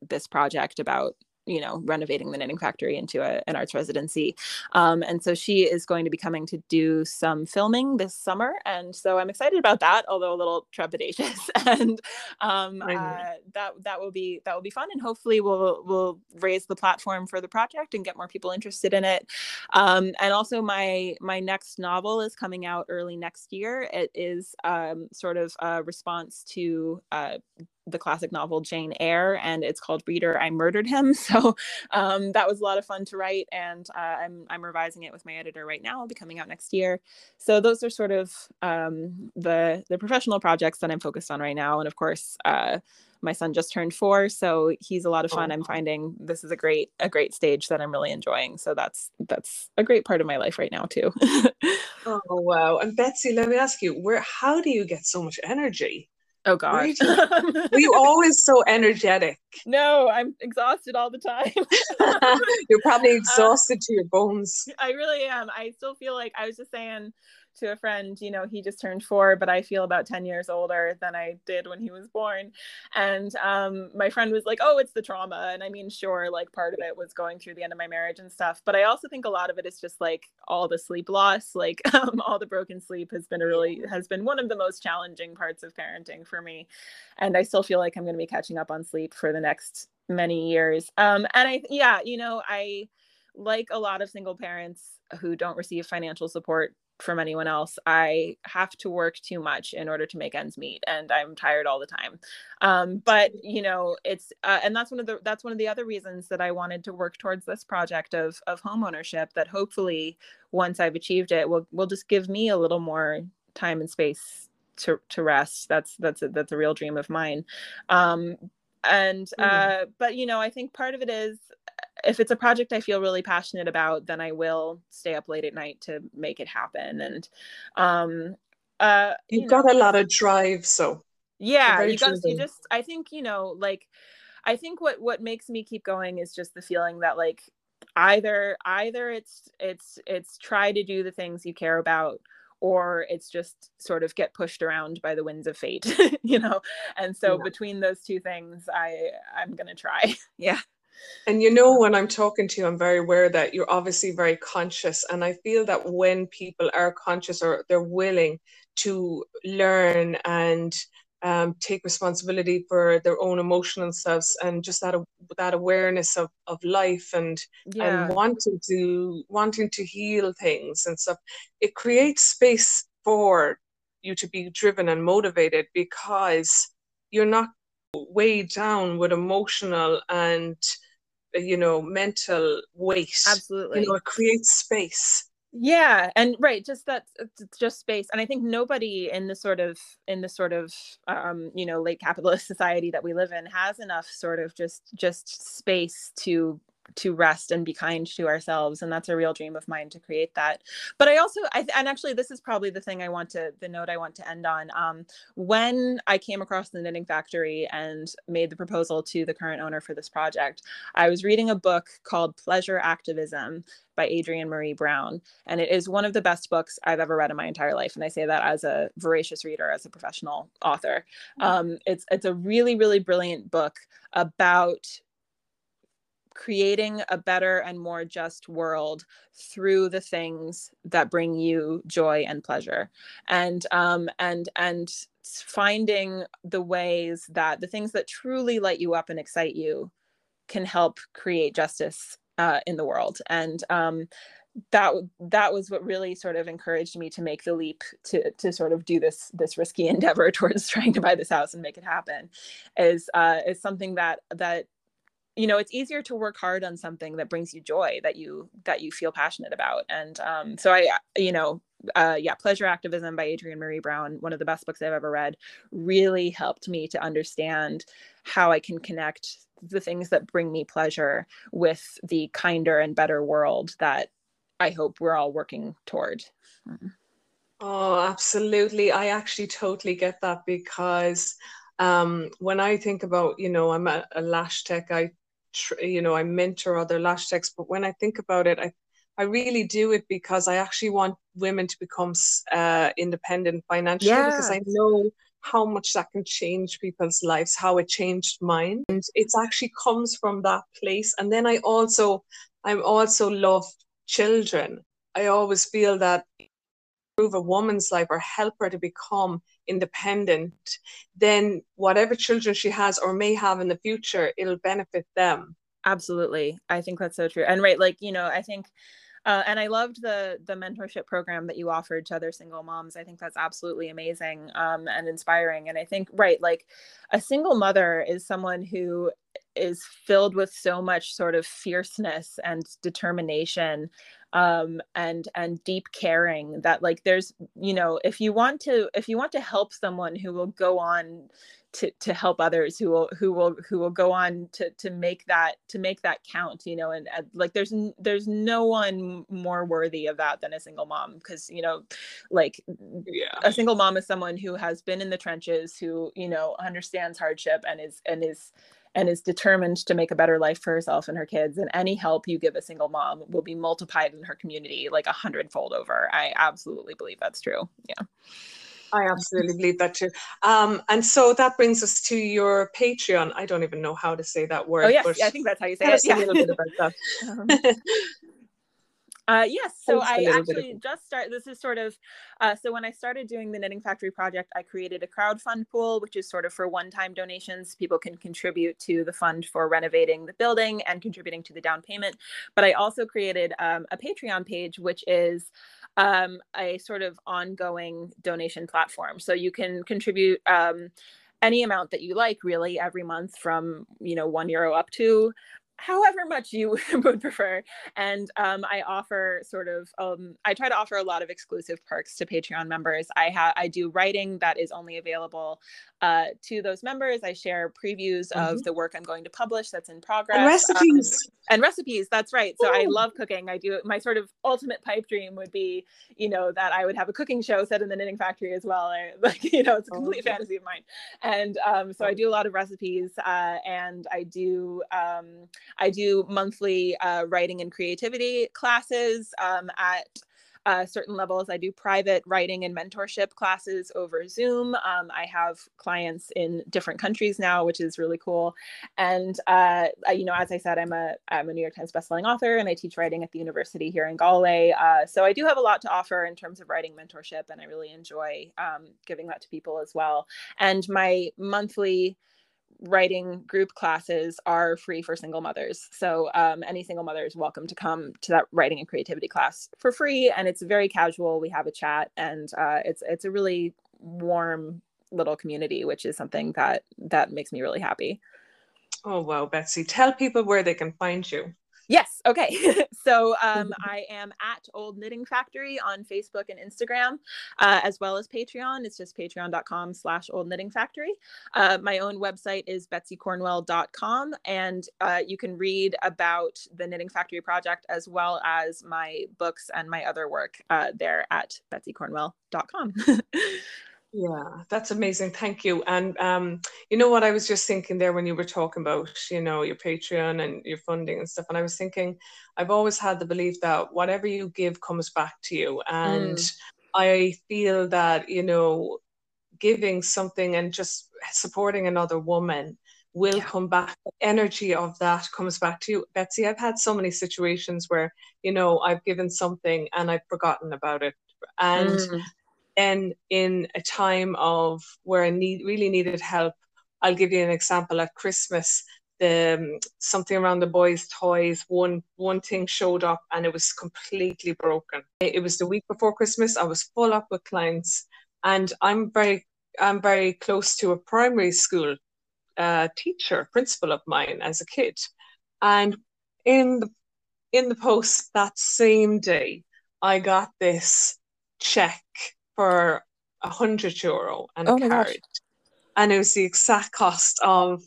this project about you know renovating the knitting factory into a, an arts residency. Um, and so she is going to be coming to do some filming this summer and so i'm excited about that although a little trepidatious. And um, uh, that that will be that will be fun and hopefully we'll we'll raise the platform for the project and get more people interested in it. Um, and also my my next novel is coming out early next year. It is um, sort of a response to uh, the classic novel Jane Eyre, and it's called Reader, I Murdered Him. So um, that was a lot of fun to write, and uh, I'm I'm revising it with my editor right now. It'll be coming out next year. So those are sort of um, the the professional projects that I'm focused on right now, and of course. Uh, my son just turned four so he's a lot of fun oh. i'm finding this is a great a great stage that i'm really enjoying so that's that's a great part of my life right now too oh wow and betsy let me ask you where how do you get so much energy Oh God. Were you always so energetic? No, I'm exhausted all the time. You're probably uh, exhausted to your bones. I really am. I still feel like I was just saying to a friend, you know, he just turned four, but I feel about 10 years older than I did when he was born. And um, my friend was like, oh, it's the trauma. And I mean, sure, like part of it was going through the end of my marriage and stuff. But I also think a lot of it is just like all the sleep loss, like um, all the broken sleep has been a really, has been one of the most challenging parts of parenting for me. And I still feel like I'm going to be catching up on sleep for the next many years. Um, and I, yeah, you know, I, like a lot of single parents who don't receive financial support from anyone else. I have to work too much in order to make ends meet, and I'm tired all the time. Um, but you know, it's uh, and that's one of the that's one of the other reasons that I wanted to work towards this project of of home ownership. That hopefully, once I've achieved it, will will just give me a little more time and space to to rest. That's that's a, that's a real dream of mine. Um, and mm. uh but you know i think part of it is if it's a project i feel really passionate about then i will stay up late at night to make it happen and um uh you've you know, got a lot of drive so yeah you got you just i think you know like i think what what makes me keep going is just the feeling that like either either it's it's it's try to do the things you care about or it's just sort of get pushed around by the winds of fate you know? And so yeah. between those two things i i'm gonna try. Yeah. And you know when i'm talking to you i'm very aware that you're obviously very conscious and i feel that when people are conscious or they're willing to learn and um, take responsibility for their own emotional selves and just that that awareness of, of life and yeah. and wanting to wanting to heal things and stuff. It creates space for you to be driven and motivated because you're not weighed down with emotional and you know mental weight. Absolutely. you know it creates space yeah and right just that it's just space and i think nobody in the sort of in the sort of um you know late capitalist society that we live in has enough sort of just just space to to rest and be kind to ourselves and that's a real dream of mine to create that but i also I, and actually this is probably the thing i want to the note i want to end on um, when i came across the knitting factory and made the proposal to the current owner for this project i was reading a book called pleasure activism by Adrienne Maree Brown. And it is one of the best books I've ever read in my entire life. And I say that as a voracious reader, as a professional author. Um, it's, it's a really, really brilliant book about creating a better and more just world through the things that bring you joy and pleasure. And um and and finding the ways that the things that truly light you up and excite you can help create justice uh, in the world. And um that that was what really sort of encouraged me to make the leap to to sort of do this this risky endeavor towards trying to buy this house and make it happen is uh is something that that you know it's easier to work hard on something that brings you joy that you that you feel passionate about. And um, so i you know uh, yeah pleasure activism by adrienne maree brown one of the best books i've ever read really helped me to understand how i can connect the things that bring me pleasure with the kinder and better world that i hope we're all working toward. Oh absolutely. I actually totally get that because um, when I think about, you know, I'm a, a lash tech, I you know, I mentor other lash techs, but when I think about it, I, I really do it because I actually want women to become uh, independent financially yeah. because I know how much that can change people's lives, how it changed mine. And it actually comes from that place. And then I also, I'm also love children. I always feel that improve a woman's life or help her to become independent, then whatever children she has or may have in the future, it'll benefit them. Absolutely. I think that's so true. And right, like, you know, I think uh, and I loved the the mentorship program that you offered to other single moms. I think that's absolutely amazing um, and inspiring. And I think right, like a single mother is someone who is filled with so much sort of fierceness and determination um, and and deep caring that like there's you know if you want to if you want to help someone who will go on to to help others who will who will who will go on to to make that to make that count you know and, and like there's there's no one more worthy of that than a single mom because you know like yeah. a single mom is someone who has been in the trenches who you know understands hardship and is and is and is determined to make a better life for herself and her kids and any help you give a single mom will be multiplied in her community like a hundredfold over i absolutely believe that's true yeah I absolutely believe that too. Um, and so that brings us to your Patreon. I don't even know how to say that word. Oh yes, yeah, I think that's how you say it. Yeah. A little bit about that. um, uh, yes, so I actually just start. This is sort of uh, so when I started doing the Knitting Factory project, I created a crowd fund pool, which is sort of for one-time donations. People can contribute to the fund for renovating the building and contributing to the down payment. But I also created um, a Patreon page, which is um, a sort of ongoing donation platform. So you can contribute. Um, any amount that you like really every month from you know one euro up to however much you would prefer. And um, I offer sort of, um, I try to offer a lot of exclusive perks to Patreon members. I have, I do writing that is only available uh, to those members. I share previews mm-hmm. of the work I'm going to publish that's in progress. And recipes. Um, and recipes, that's right. So Ooh. I love cooking. I do, my sort of ultimate pipe dream would be, you know, that I would have a cooking show set in the knitting factory as well. I, like, you know, it's a oh, complete oh, fantasy of mine. And um, so I do a lot of recipes uh, and I do, um, I do monthly uh, writing and creativity classes um, at uh, certain levels. I do private writing and mentorship classes over Zoom. Um, I have clients in different countries now, which is really cool. And uh, you know, as I said, I'm a I'm a New York Times bestselling author, and I teach writing at the university here in Galway. Uh, so I do have a lot to offer in terms of writing mentorship, and I really enjoy um, giving that to people as well. And my monthly writing group classes are free for single mothers. So um, any single mother is welcome to come to that writing and creativity class for free. And it's very casual. We have a chat, and uh, it's it's a really warm little community, which is something that that makes me really happy. Oh wow, Betsy! Tell people where they can find you. Yes. Okay. so um, I am at Old Knitting Factory on Facebook and Instagram, uh, as well as Patreon. It's just patreon.com slash Old Knitting Factory. Uh, my own website is betsycornwell.com, and uh, you can read about the Knitting Factory project as well as my books and my other work uh, there at betsycornwell.com. Yeah, that's amazing. Thank you. And um, you know what I was just thinking there when you were talking about, you know, your Patreon and your funding and stuff. And I was thinking, I've always had the belief that whatever you give comes back to you. And mm. I feel that, you know, giving something and just supporting another woman will yeah. come back. The energy of that comes back to you. Betsy, I've had so many situations where, you know, I've given something and I've forgotten about it. And mm then in a time of where I need really needed help, I'll give you an example. At Christmas, the um, something around the boys' toys, one one thing showed up and it was completely broken. It was the week before Christmas. I was full up with clients, and I'm very I'm very close to a primary school uh, teacher, principal of mine as a kid, and in the in the post that same day, I got this check for a hundred euro and oh a carriage. And it was the exact cost of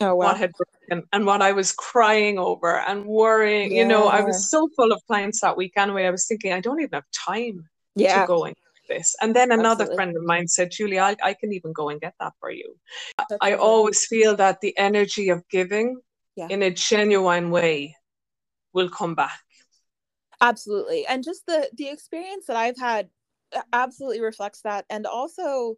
oh, wow. what had broken and what I was crying over and worrying. Yeah. You know, I was so full of clients that week anyway. I was thinking, I don't even have time yeah. to go and this. And then another Absolutely. friend of mine said, Julie, I, I can even go and get that for you. That's I always feel that the energy of giving yeah. in a genuine way will come back. Absolutely. And just the the experience that I've had absolutely reflects that. And also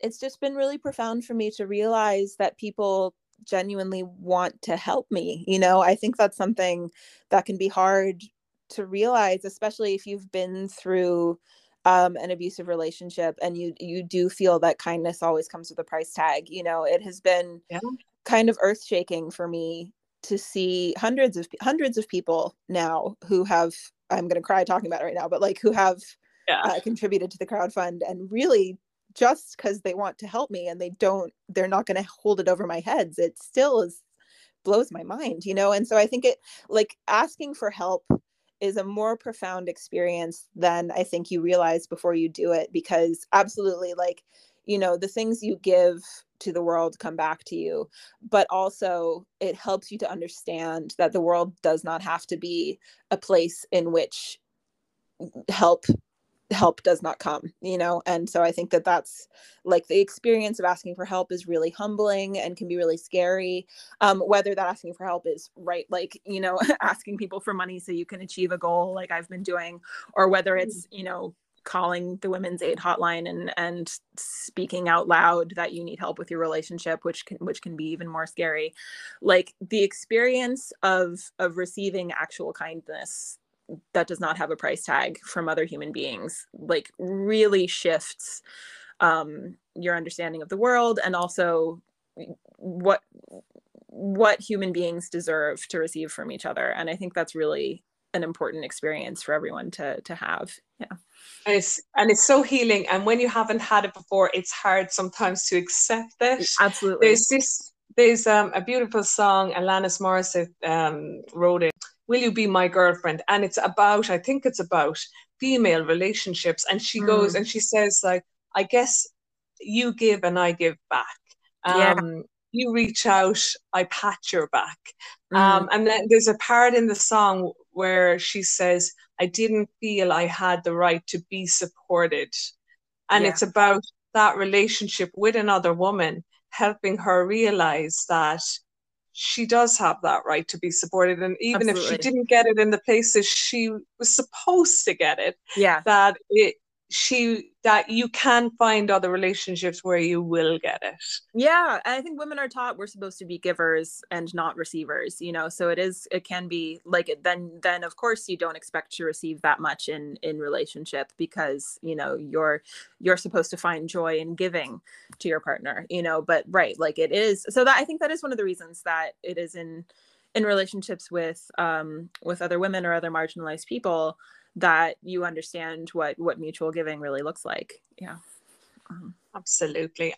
it's just been really profound for me to realize that people genuinely want to help me you know? I think that's something that can be hard to realize especially if you've been through um, an abusive relationship and you you do feel that kindness always comes with a price tag you know? It has been yeah. kind of earth shaking for me to see hundreds of hundreds of people now who have i'm going to cry talking about it right now but like who have yeah. uh, contributed to the crowd fund and really just because they want to help me and they don't they're not going to hold it over my heads it still is blows my mind you know and so i think it like asking for help is a more profound experience than i think you realize before you do it because absolutely like you know the things you give to the world come back to you but also it helps you to understand that the world does not have to be a place in which help help does not come you know and so i think that that's like the experience of asking for help is really humbling and can be really scary um, whether that asking for help is right like you know asking people for money so you can achieve a goal like i've been doing or whether mm. it's you know calling the women's aid hotline and and speaking out loud that you need help with your relationship which can which can be even more scary like the experience of of receiving actual kindness that does not have a price tag from other human beings like really shifts um, your understanding of the world and also what what human beings deserve to receive from each other. And i think that's really an important experience for everyone to to have. Yeah. And it's and it's so healing. And when you haven't had it before it's hard sometimes to accept it. Absolutely. There's this there's um, a beautiful song alanis morissette um, wrote it will you be my girlfriend and it's about i think it's about female relationships and she mm. goes and she says like i guess you give and i give back um, yeah. you reach out i pat your back mm. um, and then there's a part in the song where she says i didn't feel i had the right to be supported and yeah. it's about that relationship with another woman helping her realize that she does have that right to be supported and even Absolutely. if she didn't get it in the places she was supposed to get it yeah that it she that you can find other relationships where you will get it. Yeah i think women are taught we're supposed to be givers and not receivers you know so it is it can be like it then then of course you don't expect to receive that much in in relationship because you know you're you're supposed to find joy in giving to your partner you know but right like it is so that i think that is one of the reasons that it is in in relationships with um with other women or other marginalized people that you understand what what mutual giving really looks like. Yeah. Um, absolutely.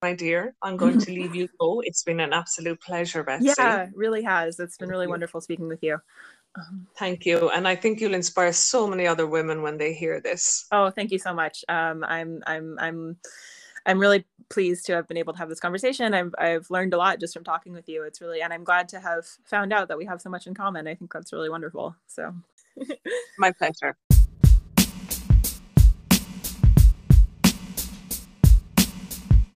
My dear i'm going to leave you go. It's been an absolute pleasure Betsy. yeah really has. It's been really wonderful speaking with you. Um, thank you. And i think you'll inspire so many other women when they hear this. Oh thank you so much. Um, i'm i'm i'm i'm really pleased to have been able to have this conversation. I've i've learned a lot just from talking with you. It's really and i'm glad to have found out that we have so much in common. I think that's really wonderful. So my pleasure.